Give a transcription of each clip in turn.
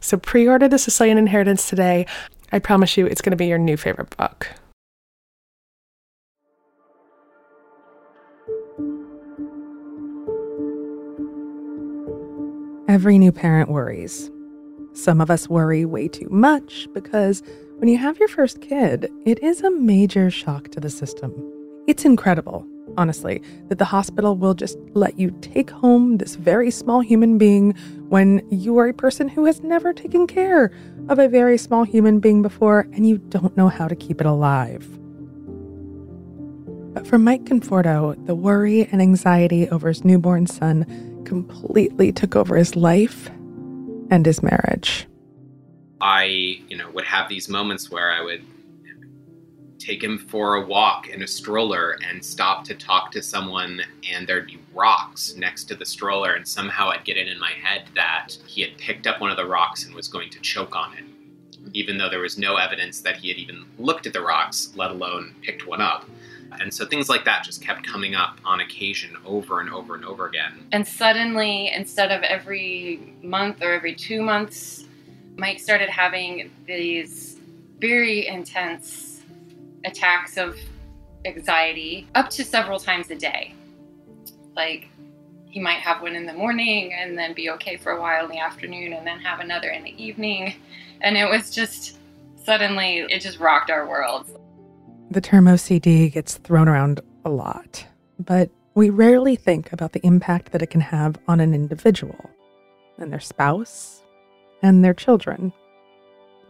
So pre order The Sicilian Inheritance today. I promise you it's going to be your new favorite book. Every new parent worries. Some of us worry way too much because when you have your first kid, it is a major shock to the system. It's incredible, honestly, that the hospital will just let you take home this very small human being when you are a person who has never taken care of a very small human being before and you don't know how to keep it alive. But for Mike Comforto, the worry and anxiety over his newborn son completely took over his life and his marriage. I, you know, would have these moments where I would take him for a walk in a stroller and stop to talk to someone and there'd be rocks next to the stroller. And somehow I'd get it in my head that he had picked up one of the rocks and was going to choke on it even though there was no evidence that he had even looked at the rocks let alone picked one up. And so things like that just kept coming up on occasion over and over and over again. And suddenly, instead of every month or every two months, Mike started having these very intense attacks of anxiety up to several times a day. Like, he might have one in the morning and then be okay for a while in the afternoon and then have another in the evening. And it was just suddenly, it just rocked our world. The term OCD gets thrown around a lot, but we rarely think about the impact that it can have on an individual and their spouse and their children.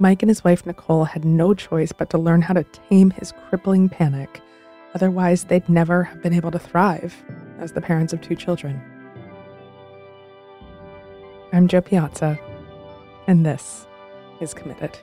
Mike and his wife Nicole had no choice but to learn how to tame his crippling panic. Otherwise, they'd never have been able to thrive as the parents of two children. I'm Jo Piazza, and this is Committed.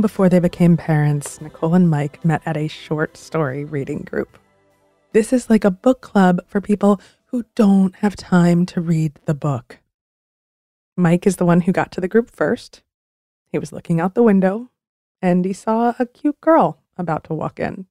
Before they became parents, Nicole and Mike met at a short story reading group. This is like a book club for people who don't have time to read the book. Mike is the one who got to the group first. He was looking out the window and he saw a cute girl about to walk in.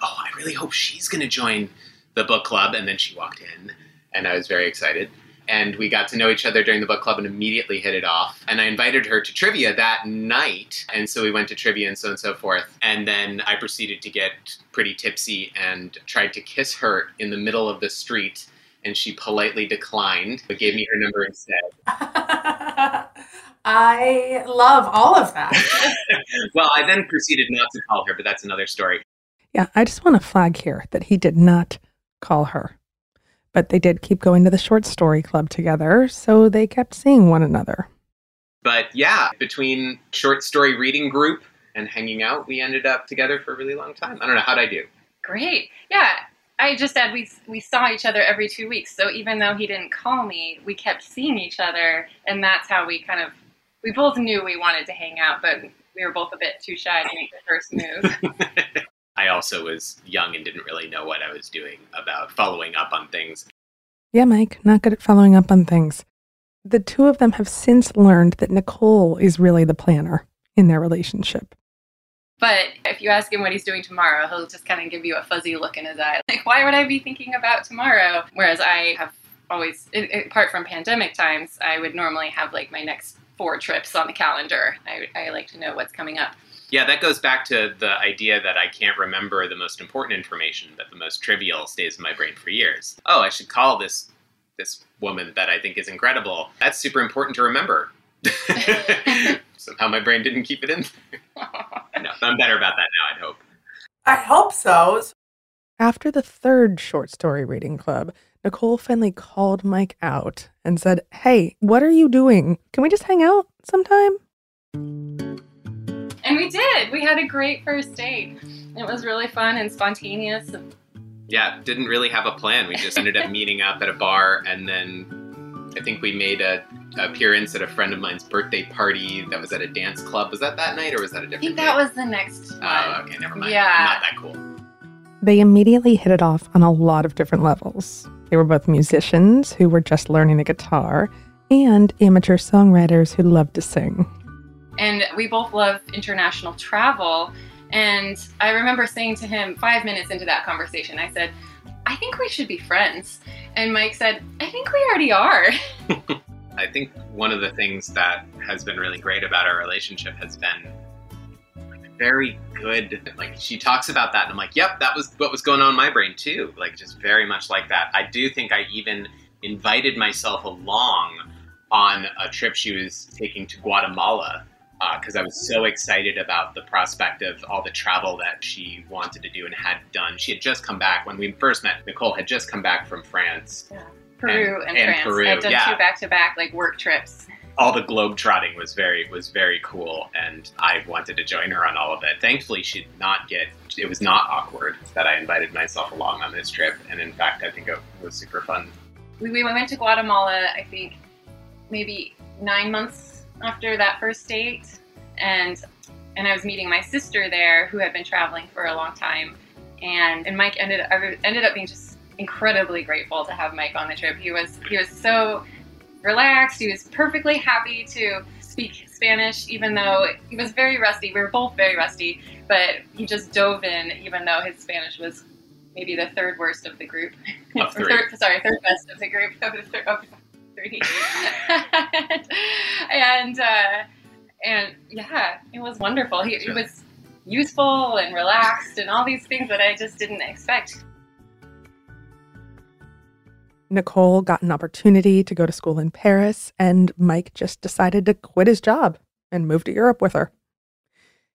oh i really hope she's going to join the book club and then she walked in and i was very excited and we got to know each other during the book club and immediately hit it off and i invited her to trivia that night and so we went to trivia and so on and so forth and then i proceeded to get pretty tipsy and tried to kiss her in the middle of the street and she politely declined but gave me her number instead I love all of that. well i then proceeded not to call her but that's another story Yeah, I just want to flag here that he did not call her. But they did keep going to the short story club together, so they kept seeing one another. But yeah, between short story reading group and hanging out, we ended up together for a really long time. I don't know how'd I do. Great. Yeah. I just said we we saw each other every two weeks. So even though he didn't call me, we kept seeing each other, and that's how we kind of we both knew we wanted to hang out, but we were both a bit too shy to make the first move. I also was young and didn't really know what I was doing about following up on things. Yeah, Mike, not good at following up on things. the two of them have since learned that Nicole is really the planner in their relationship. But if you ask him what he's doing tomorrow, he'll just kind of give you a fuzzy look in his eye. Like, why would I be thinking about tomorrow? Whereas I have always, apart from pandemic times, I would normally have like my next four trips on the calendar. I, I like to know what's coming up. Yeah, that goes back to the idea that I can't remember the most important information, but the most trivial stays in my brain for years. Oh, I should call this this woman that I think is incredible. That's super important to remember. Somehow my brain didn't keep it in. no, I'm better about that now, I'd hope. I hope so. After the third short story reading club, Nicole finally called Mike out and said, Hey, what are you doing? Can we just hang out sometime? And we did. We had a great first date. It was really fun and spontaneous. Yeah, didn't really have a plan. We just ended up meeting up at a bar and then I think we made a appearance at a friend of mine's birthday party that was at a dance club. Was that that night or was that a different I think day? that was the next Oh, one. okay, never mind. Yeah. I'm not that cool. They immediately hit it off on a lot of different levels. They were both musicians who were just learning the guitar and amateur songwriters who loved to sing. And we both love international travel. And I remember saying to him five minutes into that conversation, I said, I think we should be friends. And Mike said, I think we already are. I think one of the things that has been really great about our relationship has been very good. Like she talks about that, and I'm like, yep, that was what was going on in my brain too. Like just very much like that. I do think I even invited myself along on a trip she was taking to Guatemala Uh, because I was so excited about the prospect of all the travel that she wanted to do and had done. She had just come back when we first met. Nicole had just come back from France. Peru And- and, and France. Peru, I've done yeah. two back to back like work trips. all the globe trotting was very was very cool and I wanted to join her on all of it. Thankfully she did not get it was not awkward that I invited myself along on this trip and in fact I think it was super fun. We, we went to Guatemala, I think, maybe nine months after that first date, and and I was meeting my sister there, who had been traveling for a long time, and and Mike ended I ended up being just incredibly grateful to have Mike on the trip. He was he was so relaxed. He was perfectly happy to speak Spanish, even though he was very rusty. We were both very rusty, but he just dove in, even though his Spanish was maybe the third worst of the group. Of three. Third, sorry, third best of the group of the of three. and uh, and yeah, it was wonderful. He, he was useful and relaxed and all these things that I just didn't expect. Nicole got an opportunity to go to school in Paris, and Mike just decided to quit his job and move to Europe with her.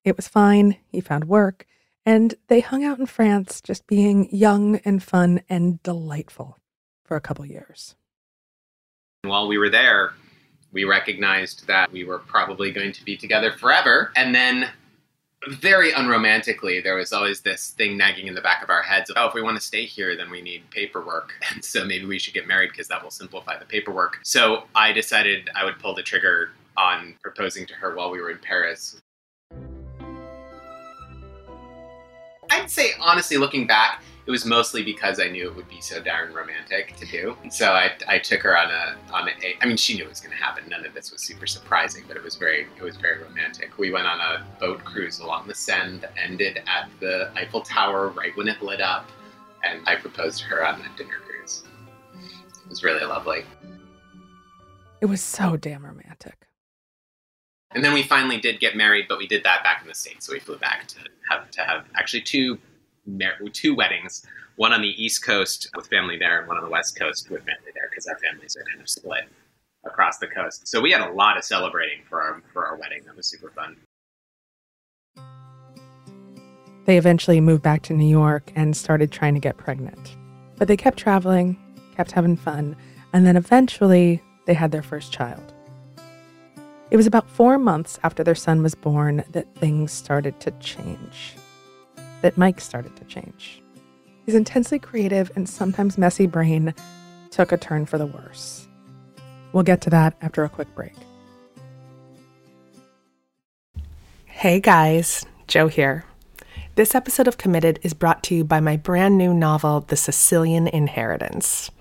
It was fine, he found work, and they hung out in France just being young and fun and delightful for a couple years. While we were there, we recognized that we were probably going to be together forever and then very unromantically, there was always this thing nagging in the back of our heads. Oh, if we want to stay here, then we need paperwork. And so maybe we should get married because that will simplify the paperwork. So I decided I would pull the trigger on proposing to her while we were in Paris. I'd say, honestly, looking back, it was mostly because I knew it would be so darn romantic to do. So I, I took her on a on a. I mean, she knew it was going to happen. None of this was super surprising, but it was very it was very romantic. We went on a boat cruise along the Seine that ended at the Eiffel Tower right when it lit up, and I proposed to her on that dinner cruise. It was really lovely. It was so damn romantic. And then we finally did get married, but we did that back in the states. So we flew back to have to have actually two mar- two weddings, one on the East Coast with family there, and one on the West Coast with family there, because our families are kind of split across the coast. So we had a lot of celebrating for our for our wedding. That was super fun. They eventually moved back to New York and started trying to get pregnant. But they kept traveling, kept having fun, and then eventually they had their first child. It was about four months after their son was born that things started to change. That Mike started to change. His intensely creative and sometimes messy brain took a turn for the worse. We'll get to that after a quick break. Hey guys, Jo here. This episode of Committed is brought to you by my brand new novel, The Sicilian Inheritance.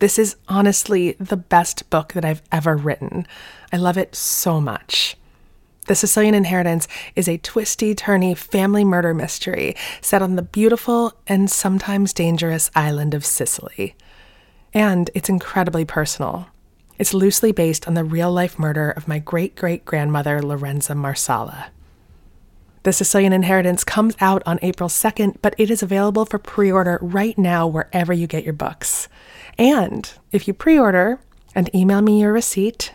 This is honestly the best book that I've ever written. I love it so much. The Sicilian Inheritance is a twisty, turny family murder mystery set on the beautiful and sometimes dangerous island of Sicily. And it's incredibly personal. It's loosely based on the real life murder of my great great grandmother, Lorenza Marsala. The Sicilian Inheritance comes out on April 2nd, but it is available for pre order right now wherever you get your books. And if you pre order and email me your receipt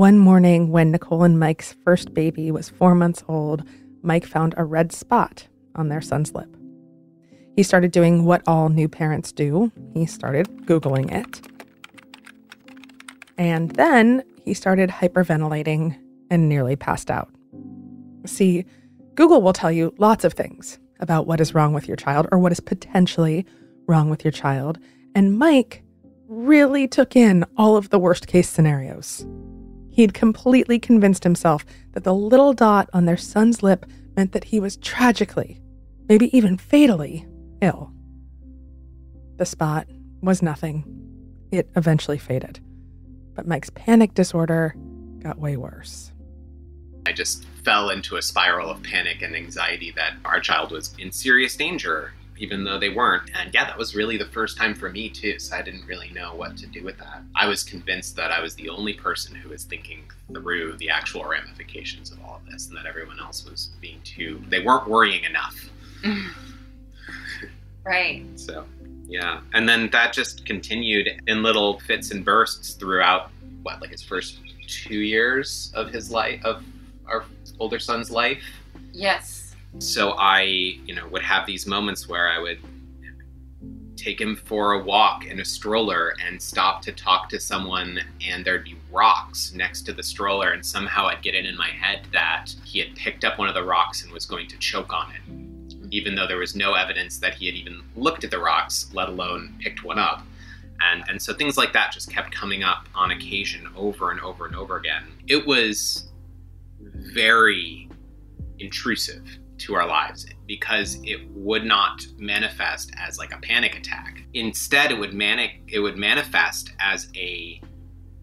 One morning, when Nicole and Mike's first baby was four months old, Mike found a red spot on their son's lip. He started doing what all new parents do he started Googling it. And then he started hyperventilating and nearly passed out. See, Google will tell you lots of things about what is wrong with your child or what is potentially wrong with your child. And Mike really took in all of the worst case scenarios. He'd completely convinced himself that the little dot on their son's lip meant that he was tragically, maybe even fatally, ill. The spot was nothing. It eventually faded. But Mike's panic disorder got way worse. I just fell into a spiral of panic and anxiety that our child was in serious danger even though they weren't. And yeah, that was really the first time for me too, so I didn't really know what to do with that. I was convinced that I was the only person who was thinking through the actual ramifications of all of this and that everyone else was being too, they weren't worrying enough. right. So, yeah. And then that just continued in little fits and bursts throughout what, like his first two years of his life, of our older son's life. Yes so I, you know, would have these moments where I would take him for a walk in a stroller and stop to talk to someone and there'd be rocks next to the stroller and somehow I'd get it in my head that he had picked up one of the rocks and was going to choke on it. Even though there was no evidence that he had even looked at the rocks let alone picked one up. And and so things like that just kept coming up on occasion over and over and over again. It was very intrusive to our lives because it would not manifest as like a panic attack. Instead, it would manic it would manifest as a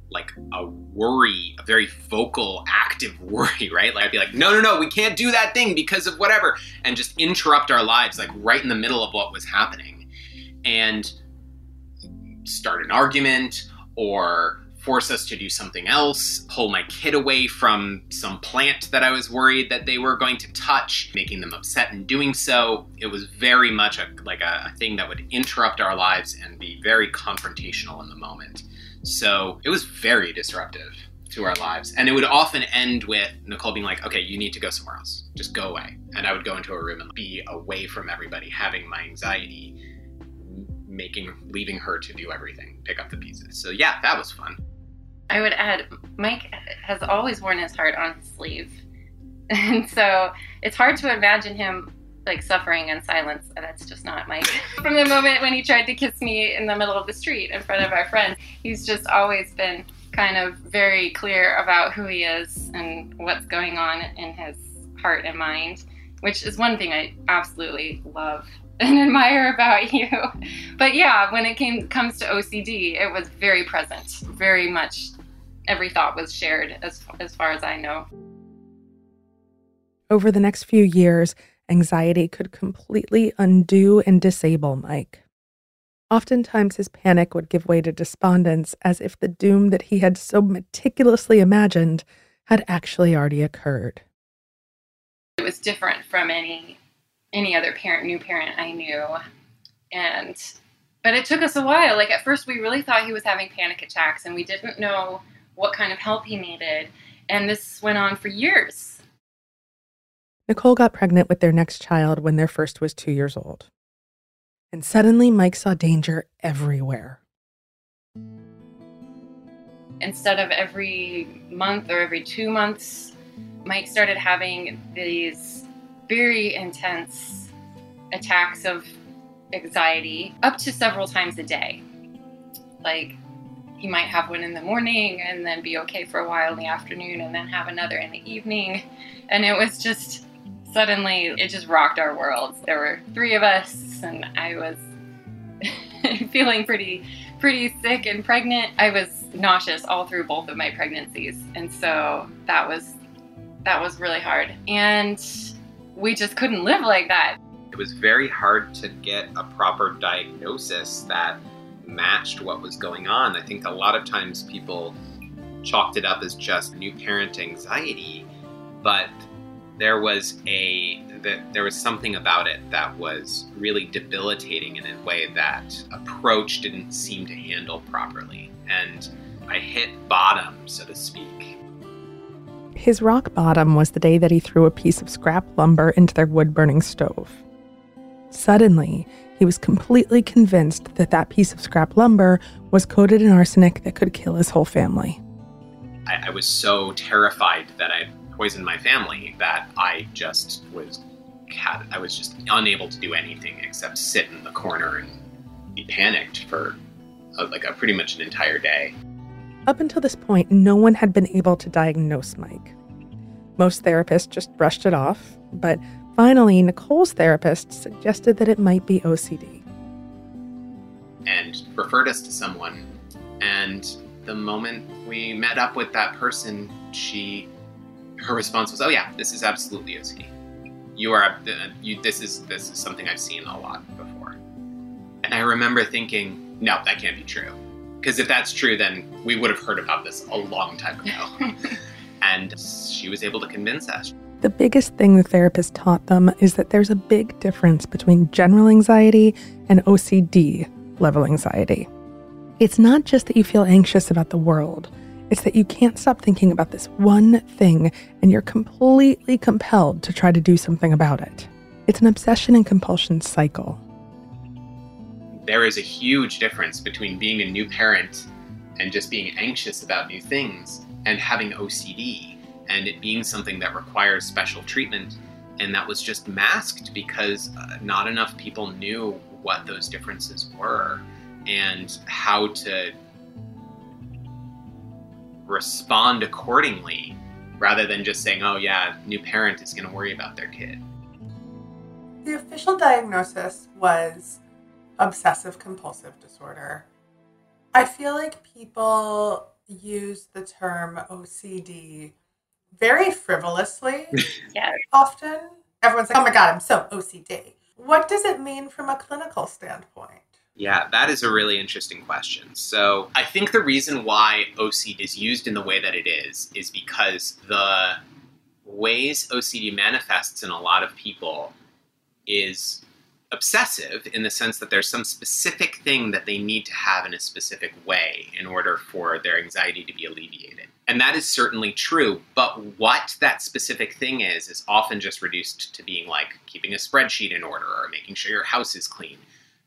like a worry, a very vocal, active worry, right? Like I'd be like, no, no, no, we can't do that thing because of whatever, and just interrupt our lives like right in the middle of what was happening, and start an argument or force us to do something else, pull my kid away from some plant that I was worried that they were going to touch, making them upset in doing so. It was very much a, like a, a thing that would interrupt our lives and be very confrontational in the moment. So it was very disruptive to our lives. And it would often end with Nicole being like, okay, you need to go somewhere else. Just go away. And I would go into a room and be away from everybody, having my anxiety, making, leaving her to do everything, pick up the pieces. So yeah, that was fun. I would add, Mike has always worn his heart on his sleeve. And so it's hard to imagine him like suffering in silence. That's just not Mike. From the moment when he tried to kiss me in the middle of the street in front of our friends, he's just always been kind of very clear about who he is and what's going on in his heart and mind, which is one thing I absolutely love and admire about you. But yeah, when it came comes to OCD, it was very present, very much every thought was shared as as far as I know. Over the next few years, anxiety could completely undo and disable Mike. Oftentimes, his panic would give way to despondence as if the doom that he had so meticulously imagined had actually already occurred. It was different from any any other parent, new parent I knew, and but it took us a while. Like at first, we really thought he was having panic attacks, and we didn't know what kind of help he needed. And this went on for years. Nicole got pregnant with their next child when their first was two years old. And suddenly, Mike saw danger everywhere. instead of every month or every two months, Mike started having these very intense attacks of anxiety up to several times a day. Like he might have one in the morning and then be okay for a while in the afternoon and then have another in the evening. And it was just suddenly, it just rocked our worlds. There were three of us, and I was feeling pretty, pretty sick and pregnant. I was nauseous all through both of my pregnancies. And so that was, that was really hard. And we just couldn't live like that. It was very hard to get a proper diagnosis that matched what was going on. I think a lot of times people chalked it up as just new parent anxiety, but there was a there was something about it that was really debilitating in a way that approach didn't seem to handle properly. And I hit bottom, so to speak. His rock bottom was the day that he threw a piece of scrap lumber into their wood burning stove. Suddenly, he was completely convinced that that piece of scrap lumber was coated in arsenic that could kill his whole family. I, I was so terrified that I poisoned my family that I just was I was just unable to do anything except sit in the corner and be panicked for a, like a pretty much an entire day. Up until this point, no one had been able to diagnose Mike. Most therapists just brushed it off, but Finally, Nicole's therapist suggested that it might be OCD. And referred us to someone. And the moment we met up with that person, she, her response was, "Oh yeah, this is absolutely OCD. You are, uh, you, this is this is something I've seen a lot before." And I remember thinking, "No, that can't be true." Because if that's true, then we would have heard about this a long time ago. and she was able to convince us. The biggest thing the therapist taught them is that there's a big difference between general anxiety and OCD level anxiety. It's not just that you feel anxious about the world, it's that you can't stop thinking about this one thing and you're completely compelled to try to do something about it. It's an obsession and compulsion cycle. There is a huge difference between being a new parent and just being anxious about new things and having OCD and it being something that requires special treatment. And that was just masked because uh, not enough people knew what those differences were and how to respond accordingly rather than just saying, oh, yeah, new parent is going to worry about their kid. The official diagnosis was obsessive compulsive disorder. I feel like people use the term OCD very frivolously. yeah. Often, everyone's like, "Oh my god, I'm so OCD." What does it mean from a clinical standpoint? Yeah, that is a really interesting question. So, I think the reason why OCD is used in the way that it is is because the ways OCD manifests in a lot of people is obsessive in the sense that there's some specific thing that they need to have in a specific way in order for their anxiety to be alleviated. And that is certainly true, but what that specific thing is is often just reduced to being like keeping a spreadsheet in order or making sure your house is clean.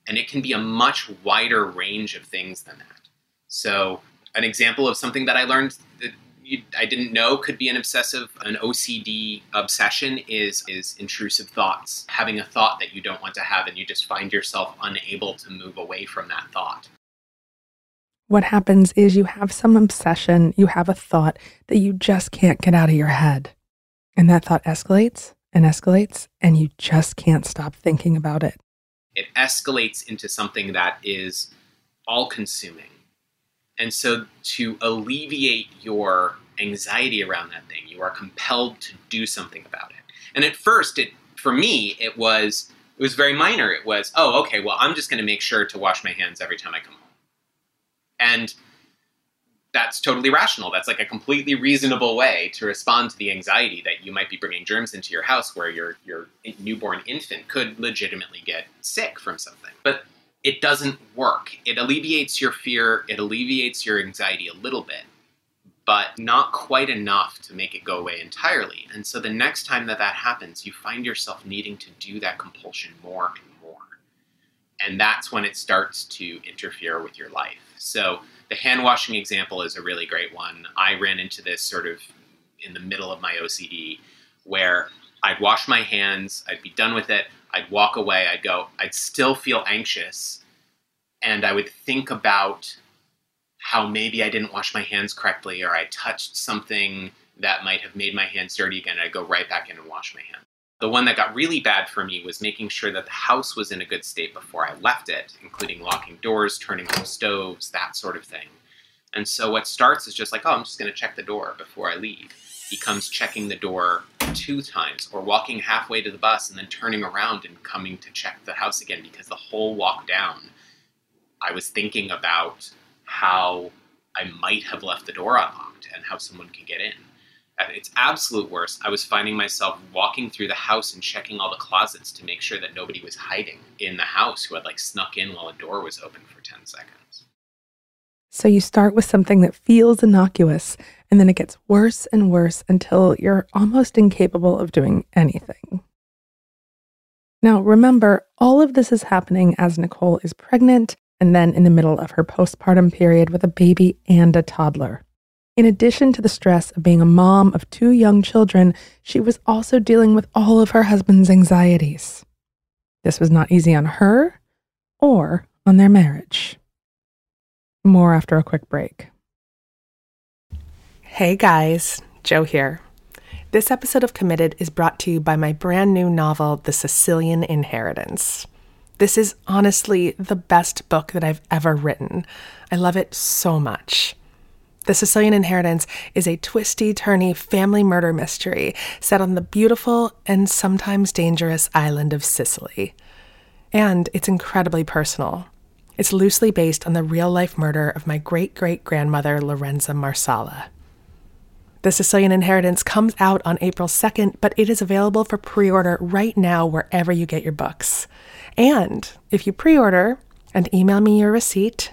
And it can be a much wider range of things than that. So, an example of something that I learned that I didn't know could be an obsessive, an OCD obsession is is intrusive thoughts. Having a thought that you don't want to have, and you just find yourself unable to move away from that thought. What happens is you have some obsession, you have a thought that you just can't get out of your head. And that thought escalates and escalates, and you just can't stop thinking about it. It escalates into something that is all consuming. And so, to alleviate your anxiety around that thing, you are compelled to do something about it. And at first, it for me, it was it was very minor. It was, oh, okay, well, I'm just going to make sure to wash my hands every time I come. And that's totally rational. That's like a completely reasonable way to respond to the anxiety that you might be bringing germs into your house where your your newborn infant could legitimately get sick from something. But it doesn't work. It alleviates your fear, it alleviates your anxiety a little bit, but not quite enough to make it go away entirely. And so the next time that that happens, you find yourself needing to do that compulsion more and more. And that's when it starts to interfere with your life. So the hand washing example is a really great one. I ran into this sort of in the middle of my OCD where I'd wash my hands, I'd be done with it, I'd walk away, I'd go, I'd still feel anxious, and I would think about how maybe I didn't wash my hands correctly or I touched something that might have made my hands dirty again. I'd go right back in and wash my hands. The one that got really bad for me was making sure that the house was in a good state before I left it, including locking doors, turning off stoves, that sort of thing. And so what starts is just like, oh, I'm just going to check the door before I leave. Becomes checking the door two times or walking halfway to the bus and then turning around and coming to check the house again because the whole walk down I was thinking about how I might have left the door unlocked and how someone could get in. At its absolute worst, I was finding myself walking through the house and checking all the closets to make sure that nobody was hiding in the house who had like snuck in while a door was open for 10 seconds. So you start with something that feels innocuous, and then it gets worse and worse until you're almost incapable of doing anything. Now, remember, all of this is happening as Nicole is pregnant and then in the middle of her postpartum period with a baby and a toddler. In addition to the stress of being a mom of two young children, she was also dealing with all of her husband's anxieties. This was not easy on her or on their marriage. More after a quick break. Hey guys, Jo here. This episode of Committed is brought to you by my brand new novel, The Sicilian Inheritance. This is honestly the best book that I've ever written. I love it so much. The Sicilian Inheritance is a twisty, turny family murder mystery set on the beautiful and sometimes dangerous island of Sicily. And it's incredibly personal. It's loosely based on the real life murder of my great great grandmother, Lorenza Marsala. The Sicilian Inheritance comes out on April 2nd, but it is available for pre order right now wherever you get your books. And if you pre order and email me your receipt,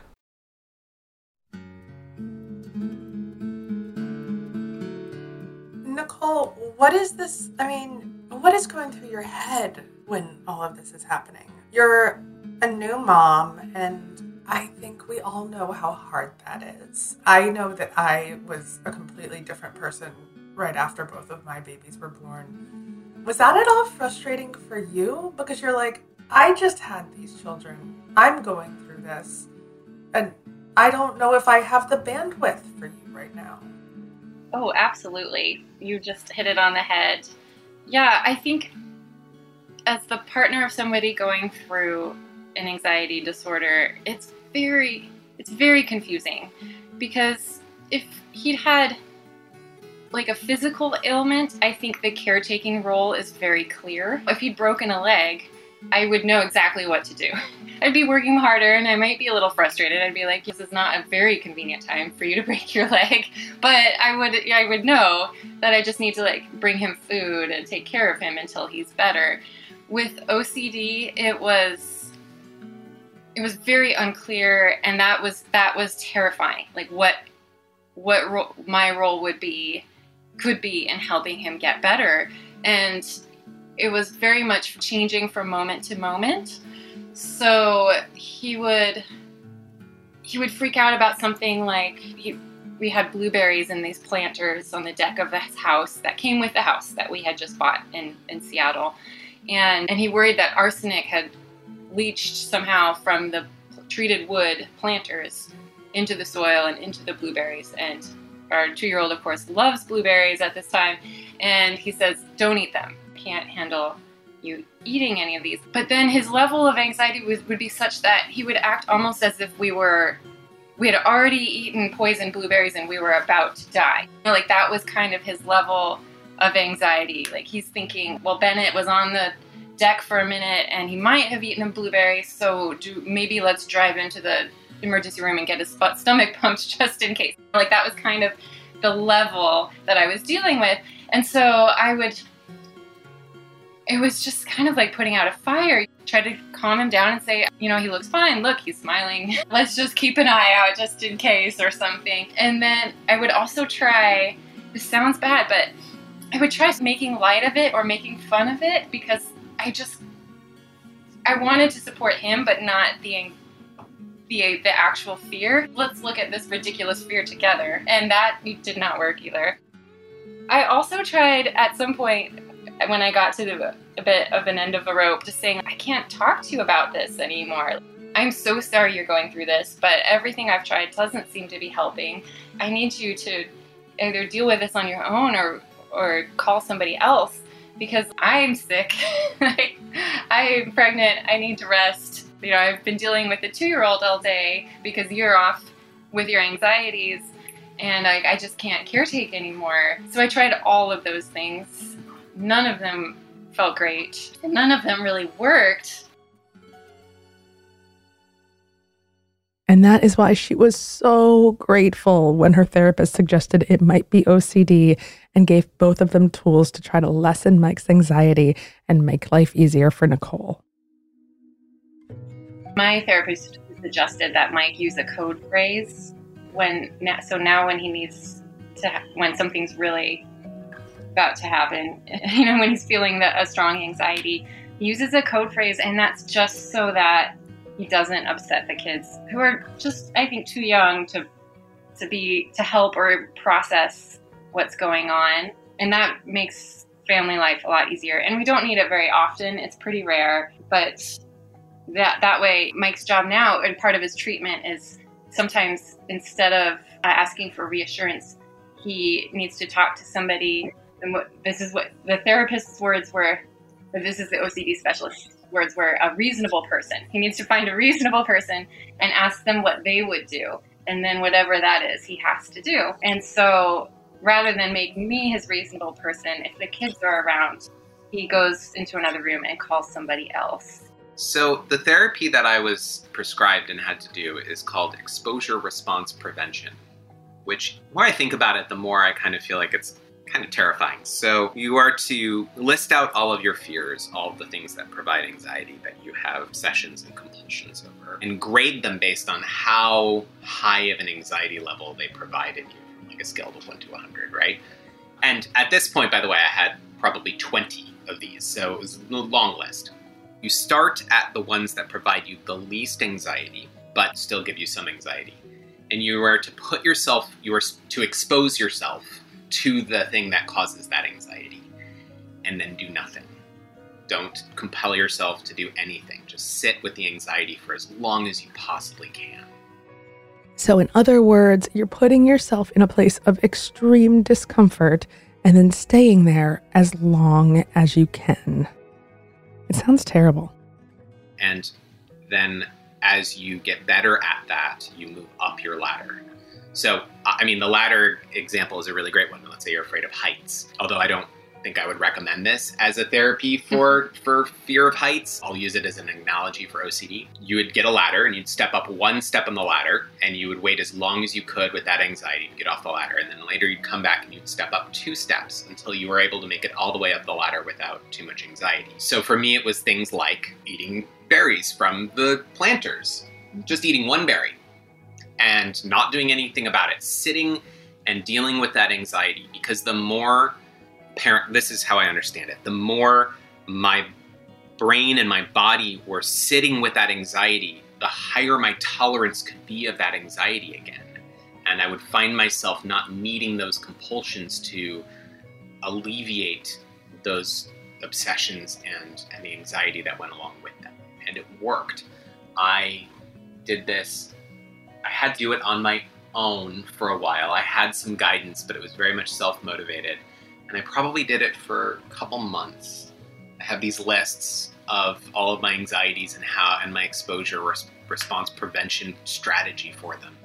What is this? I mean, what is going through your head when all of this is happening? You're a new mom, and I think we all know how hard that is. I know that I was a completely different person right after both of my babies were born. Was that at all frustrating for you? Because you're like, I just had these children. I'm going through this. And I don't know if I have the bandwidth for you right now. Oh, absolutely. You just hit it on the head. Yeah, I think as the partner of somebody going through an anxiety disorder, it's very it's very confusing because if he'd had like a physical ailment, I think the caretaking role is very clear. If he'd broken a leg, I would know exactly what to do. I'd be working harder and I might be a little frustrated. I'd be like, this is not a very convenient time for you to break your leg. But I would I would know that I just need to like bring him food and take care of him until he's better. With OCD, it was it was very unclear and that was that was terrifying. Like what what ro- my role would be could be in helping him get better. And it was very much changing from moment to moment. So he would he would freak out about something like he, we had blueberries in these planters on the deck of this house that came with the house that we had just bought in, in Seattle. And, and he worried that arsenic had leached somehow from the treated wood planters into the soil and into the blueberries. And our two year old, of course, loves blueberries at this time. And he says, Don't eat them can't handle you eating any of these. But then his level of anxiety was, would be such that he would act almost as if we were we had already eaten poison blueberries and we were about to die. You know, like that was kind of his level of anxiety. Like he's thinking, well, Bennett was on the deck for a minute and he might have eaten a blueberry, so do maybe let's drive into the emergency room and get his stomach pumped just in case. Like that was kind of the level that I was dealing with. And so I would it was just kind of like putting out a fire. Try to calm him down and say, you know, he looks fine. Look, he's smiling. Let's just keep an eye out just in case or something. And then I would also try, this sounds bad, but I would try making light of it or making fun of it because I just, I wanted to support him, but not the the, the actual fear. Let's look at this ridiculous fear together. And that did not work either. I also tried at some point when I got to the, a bit of an end of a rope, just saying, I can't talk to you about this anymore. I'm so sorry you're going through this, but everything I've tried doesn't seem to be helping. I need you to either deal with this on your own or or call somebody else because I'm sick. I'm pregnant. I need to rest. You know, I've been dealing with a two-year-old all day because you're off with your anxieties and I, I just can't caretake anymore. So I tried all of those things none of them felt great. None of them really worked. And that is why she was so grateful when her therapist suggested it might be OCD and gave both of them tools to try to lessen Mike's anxiety and make life easier for Nicole. My therapist suggested that Mike use a code phrase when so now when he needs to when something's really about to happen, you know, when he's feeling the, a strong anxiety, he uses a code phrase, and that's just so that he doesn't upset the kids who are just, I think, too young to to be to help or process what's going on, and that makes family life a lot easier. And we don't need it very often; it's pretty rare, but that that way, Mike's job now and part of his treatment is sometimes instead of uh, asking for reassurance, he needs to talk to somebody and what this is what the therapist's words were, this is the OCD specialist's words were a reasonable person. He needs to find a reasonable person and ask them what they would do. And then whatever that is, he has to do. And so rather than make me his reasonable person, if the kids are around, he goes into another room and calls somebody else. So, the therapy that I was prescribed and had to do is called exposure response prevention, which, the more I think about it, the more I kind of feel like it's kind of terrifying. So you are to list out all of your fears, all of the things that provide anxiety that you have obsessions and compulsions over, and grade them based on how high of an anxiety level they provide provided you like a scale of 1 to 100, right? And at this point, by the way, I had probably 20 of these, so it was a long list. You start at the ones that provide you the least anxiety, but still give you some anxiety. And you are to put yourself, you are to expose yourself to the thing that causes that anxiety and then do nothing. Don't compel yourself to do anything. Just sit with the anxiety for as long as you possibly can. So, in other words, you're putting yourself in a place of extreme discomfort and then staying there as long as you can. It sounds terrible. And then, as you get better at that, you move up your ladder. So, I mean, the ladder example is a really great one. Let's say you're afraid of heights. Although I don't think I would recommend this as a therapy for for fear of heights. I'll use it as an analogy for OCD. You would get a ladder and you'd step up one step on the ladder and you would wait as long as you could with that anxiety to get off the ladder and then later you'd come back and you'd step up two steps until you were able to make it all the way up the ladder without too much anxiety. So for me it was things like eating berries from the planters. Just eating one berry and not doing anything about it, sitting and dealing with that anxiety. Because the more parent, this is how I understand it, the more my brain and my body were sitting with that anxiety, the higher my tolerance could be of that anxiety again. And I would find myself not needing those compulsions to alleviate those obsessions and, and the anxiety that went along with them. And it worked. I did this I had to do it on my own for a while. I had some guidance, but it was very much self motivated. And I probably did it for a couple months. I have these lists of all of my anxieties and how and my exposure res- response prevention strategy for them.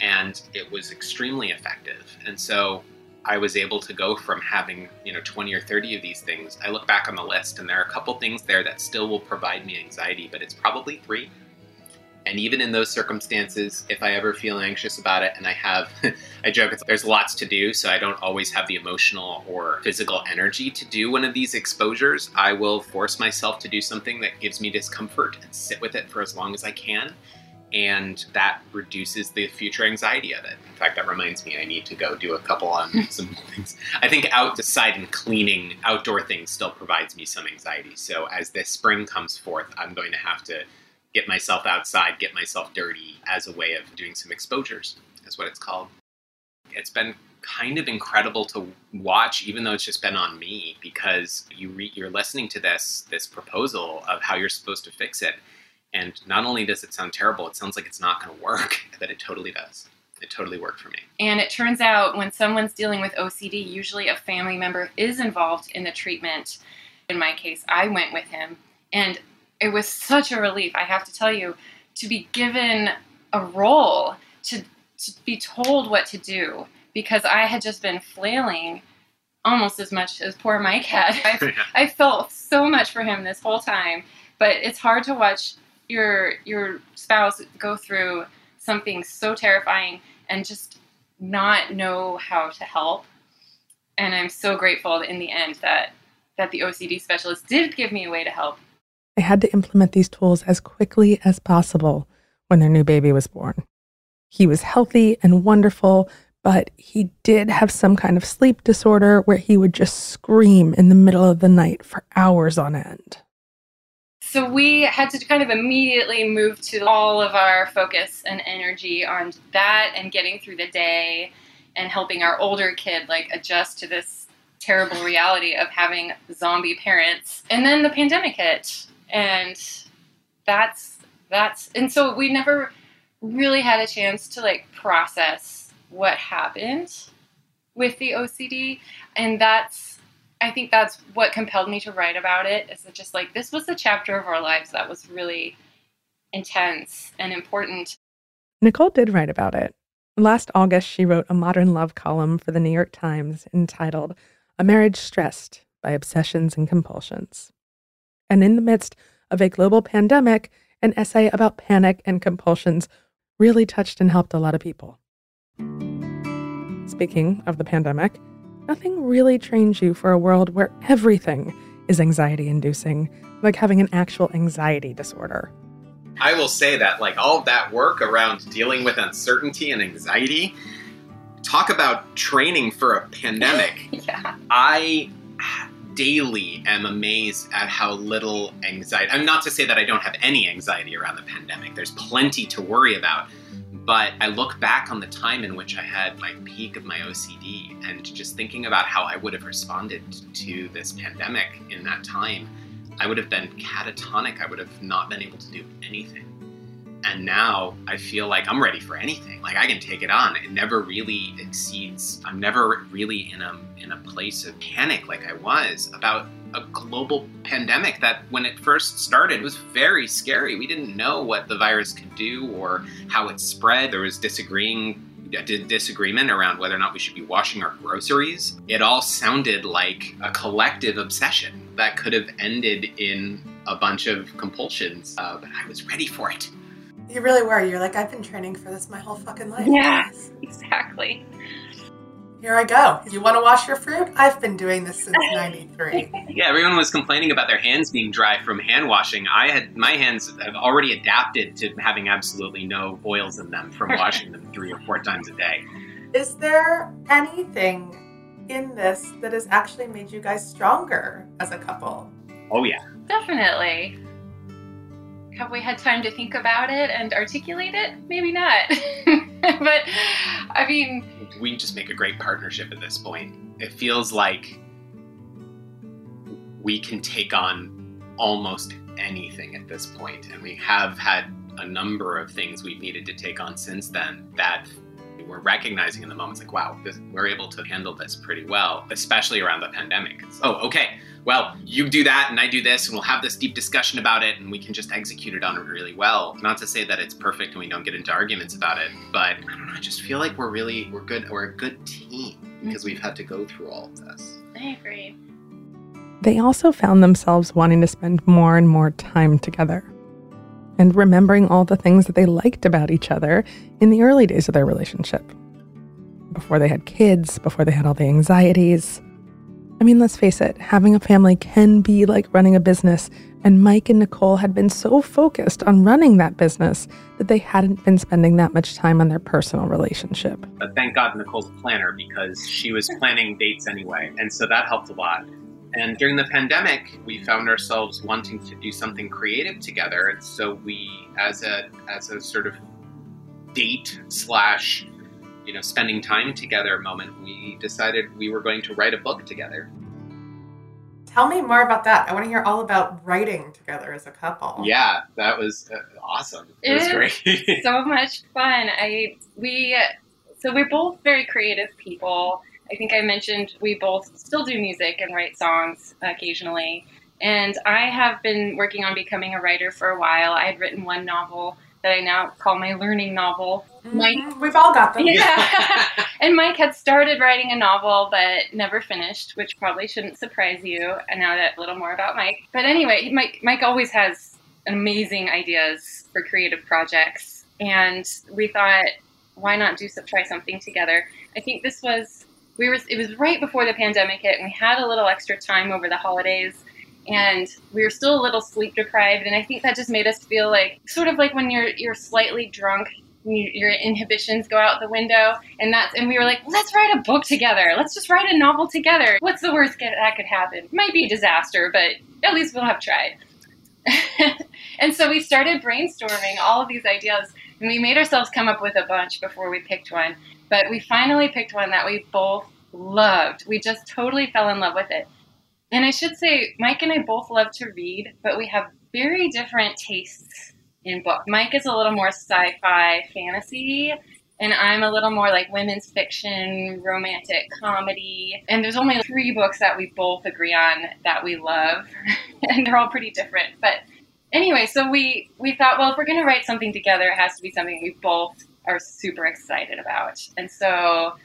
And it was extremely effective. And so I was able to go from having, you know, 20 or 30 of these things. I look back on the list and there are a couple things there that still will provide me anxiety, but it's probably 3 And even in those circumstances, if I ever feel anxious about it and I have, I joke, it's, there's lots to do, so I don't always have the emotional or physical energy to do one of these exposures, I will force myself to do something that gives me discomfort and sit with it for as long as I can. And that reduces the future anxiety of it. In fact, that reminds me I need to go do a couple on some things. I think outside and cleaning outdoor things still provides me some anxiety. So as this spring comes forth, I'm going to have to get myself outside, get myself dirty as a way of doing some exposures, is what it's called. It's been kind of incredible to watch, even though it's just been on me, because you re- you're listening to this this proposal of how you're supposed to fix it, and not only does it sound terrible, it sounds like it's not going to work, but it totally does. It totally worked for me. And it turns out when someone's dealing with OCD, usually a family member is involved in the treatment. In my case, I went with him, and it was such a relief, I have to tell you, to be given a role, to, to be told what to do, because I had just been flailing almost as much as poor Mike had. I, I felt so much for him this whole time, but it's hard to watch your your spouse go through something so terrifying and just not know how to help. And I'm so grateful in the end that that the OCD specialist did give me a way to help they had to implement these tools as quickly as possible when their new baby was born. He was healthy and wonderful, but he did have some kind of sleep disorder where he would just scream in the middle of the night for hours on end. So we had to kind of immediately move to all of our focus and energy on that and getting through the day and helping our older kid like adjust to this terrible reality of having zombie parents. And then the pandemic hit and that's that's and so we never really had a chance to like process what happened with the OCD and that's I think that's what compelled me to write about it is just like this was a chapter of our lives that was really intense and important. Nicole did write about it. Last August, she wrote a modern love column for the New York Times entitled A Marriage Stressed by Obsessions and Compulsions. And in the midst of a global pandemic, an essay about panic and compulsions really touched and helped a lot of people. Speaking of the pandemic, nothing really trains you for a world where everything is anxiety inducing, like having an actual anxiety disorder. I will say that, like, all that work around dealing with uncertainty and anxiety, talk about training for a pandemic. yeah. I daily am amazed at how little anxiety. I'm not to say that I don't have any anxiety around the pandemic. There's plenty to worry about. But I look back on the time in which I had my peak of my OCD and just thinking about how I would have responded to this pandemic in that time, I would have been catatonic. I would have not been able to do anything. And now I feel like I'm ready for anything. Like I can take it on. It never really exceeds. I'm never really in a in a place of panic like I was about a global pandemic that when it first started was very scary. We didn't know what the virus could do or how it spread. There was disagreeing disagreement around whether or not we should be washing our groceries. It all sounded like a collective obsession that could have ended in a bunch of compulsions, uh, but I was ready for it. You really were. You're like, I've been training for this my whole fucking life. Yeah, exactly. Here I go. You want to wash your fruit? I've been doing this since '93. yeah, everyone was complaining about their hands being dry from hand washing. I had my hands have already adapted to having absolutely no oils in them from washing them three or four times a day. Is there anything in this that has actually made you guys stronger as a couple? Oh yeah, definitely have we had time to think about it and articulate it? Maybe not. but I mean, we just make a great partnership at this point. It feels like we can take on almost anything at this point, and we have had a number of things we've needed to take on since then that we're recognizing in the moments like, wow, this, we're able to handle this pretty well, especially around the pandemic. oh, okay, well, you do that and I do this, and we'll have this deep discussion about it, and we can just execute it on it really well. Not to say that it's perfect and we don't get into arguments about it, but I don't know, I just feel like we're really we're good we're a good team because we've had to go through all of this. I agree. They also found themselves wanting to spend more and more time together. and remembering all the things that they liked about each other in the early days of their relationship. Before they had kids, before they had all the anxieties. I mean, let's face it, having a family can be like running a business, and Mike and Nicole had been so focused on running that business that they hadn't been spending that much time on their personal relationship. But thank God Nicole's a planner because she was planning dates anyway, and so that helped a lot. And during the pandemic, we found ourselves wanting to do something creative together, and so we, as a as a sort of date slash you know, spending time together moment, we decided we were going to write a book together. Tell me more about that. I want to hear all about writing together as a couple. Yeah, that was uh, awesome. It, it was great. so much fun. I we so we're both very creative people. I think I mentioned we both still do music and write songs occasionally. And I have been working on becoming a writer for a while. I had written one novel that I now call my learning novel. Mm-hmm. Mike, we've all got them. Yeah. and Mike had started writing a novel but never finished, which probably shouldn't surprise you. And now that a little more about Mike. But anyway, Mike Mike always has amazing ideas for creative projects, and we thought, why not do some, try something together? I think this was we were it was right before the pandemic hit, and we had a little extra time over the holidays and we were still a little sleep deprived and i think that just made us feel like sort of like when you're you're slightly drunk you, your inhibitions go out the window and that's and we were like let's write a book together. Let's just write a novel together. What's the worst that could happen? Might be a disaster but at least we'll have tried. And so we started brainstorming all of these ideas and we made ourselves come up with a bunch before we picked one. But we finally picked one that we both loved. We just totally fell in love with it and I should say, Mike and I both love to read, but we have very different tastes in book. Mike is a little more sci-fi fantasy, and I'm a little more like women's fiction, romantic comedy. And there's only three books that we both agree on that we love, and they're all pretty different. But anyway, so we we thought, well, if we're going to write something together, it has to be something we both are super excited about. And so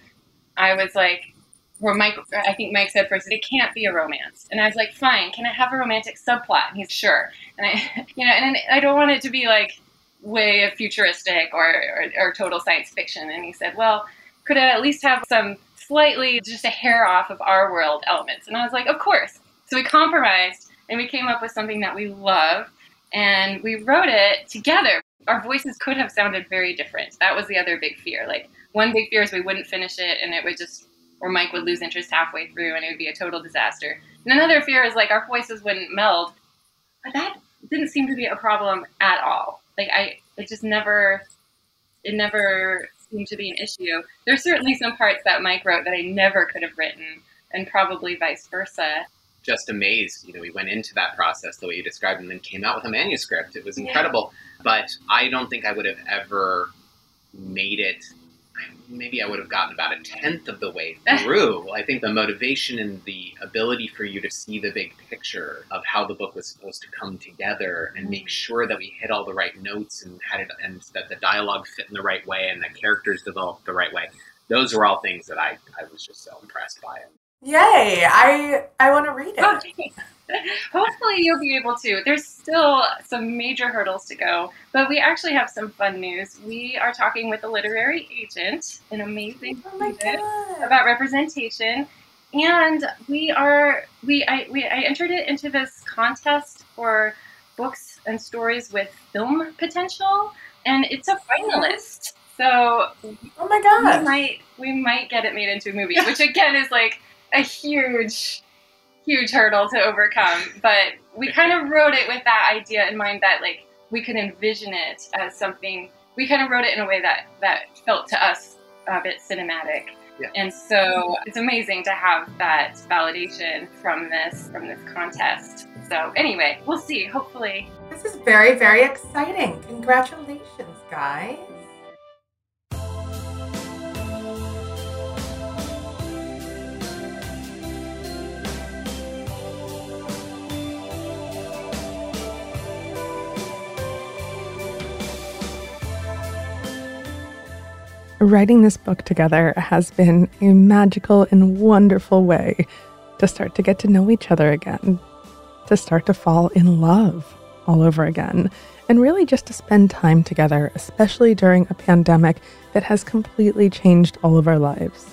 I was like, where Mike, I think Mike said first, it can't be a romance. And I was like, fine, can I have a romantic subplot? And he's sure. And I, you know, and I don't want it to be like way futuristic or, or, or total science fiction. And he said, well, could it at least have some slightly just a hair off of our world elements? And I was like, of course. So we compromised and we came up with something that we love and we wrote it together. Our voices could have sounded very different. That was the other big fear. Like one big fear is we wouldn't finish it and it would just or Mike would lose interest halfway through and it would be a total disaster. And another fear is like our voices wouldn't meld. But that didn't seem to be a problem at all. Like I it just never it never seemed to be an issue. There's certainly some parts that Mike wrote that I never could have written and probably vice versa. Just amazed, you know, we went into that process the way you described and then came out with a manuscript. It was incredible. Yeah. But I don't think I would have ever made it maybe I would have gotten about a tenth of the way through. I think the motivation and the ability for you to see the big picture of how the book was supposed to come together and make mm-hmm. sure that we hit all the right notes and had it and that the dialogue fit in the right way and the characters developed the right way. Those are all things that I, I was just so impressed by. Yay! I I want to read it. Oh, okay. Hopefully, you'll be able to. There's still some major hurdles to go, but we actually have some fun news. We are talking with a literary agent, an amazing oh about representation, and we are we I we I entered it into this contest for books and stories with film potential, and it's a finalist. So, oh my god, we might we might get it made into a movie, which again is like a huge huge hurdle to overcome. But we kind of wrote it with that idea in mind that like we could envision it as something. We kind of wrote it in a way that that felt to us a bit cinematic. Yeah. And so it's amazing to have that validation from this from this contest. So anyway, we'll see. Hopefully, this is very very exciting. Congratulations, guys. Writing this book together has been a magical and wonderful way to start to get to know each other again, to start to fall in love. all over again, and really just to spend time together, especially during a pandemic that has completely changed all of our lives.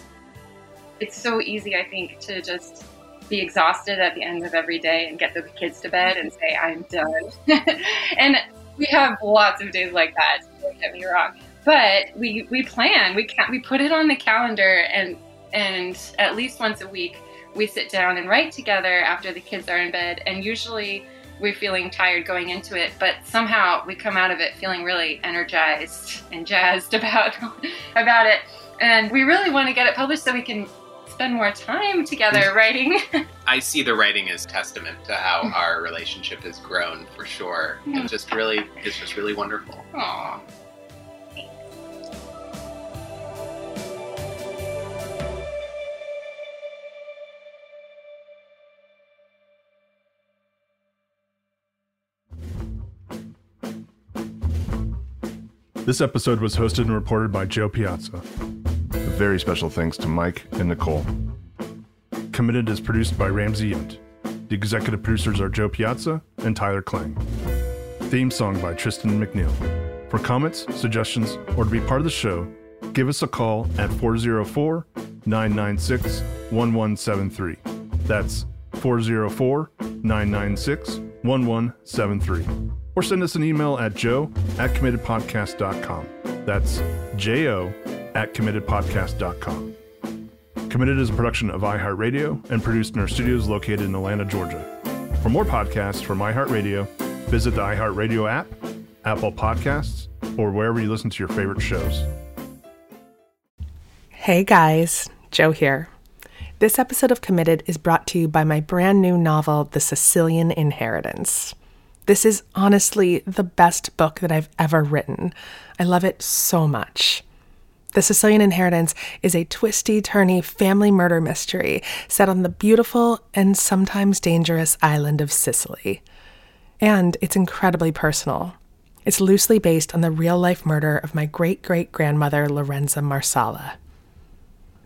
It's so easy, I think, to just be exhausted at the end of every day and get the kids to bed and say, I'm done. and we have lots of days like that, don't get me wrong. But we, we plan, we can we put it on the calendar and and at least once a week we sit down and write together after the kids are in bed and usually we're feeling tired going into it, but somehow we come out of it feeling really energized and jazzed about about it. And we really want to get it published so we can spend more time together writing. I see the writing as testament to how mm. our relationship has grown for sure. It's just really it's just really wonderful. Aww. This episode was hosted and reported by Jo Piazza. A very special thanks to Mike and Nicole. Committed is produced by Ramsey Yunt. The executive producers are Jo Piazza and Tyler Klang. Theme song by Tristan McNeil. For comments, suggestions, or to be part of the show, give us a call at 404 996 1173. That's 404 996 1173 or send us an email at jo at committedpodcast.com. That's J O at committedpodcast.com. Committed is a production of iHeartRadio and produced in our studios located in Atlanta, Georgia. For more podcasts from iHeartRadio, visit the iHeartRadio app, Apple Podcasts, or wherever you listen to your favorite shows. Hey guys, Jo here. This episode of Committed is brought to you by my brand new novel, The Sicilian Inheritance. This is honestly the best book that I've ever written. I love it so much. The Sicilian Inheritance is a twisty, turny family murder mystery set on the beautiful and sometimes dangerous island of Sicily. And it's incredibly personal. It's loosely based on the real life murder of my great great grandmother, Lorenza Marsala.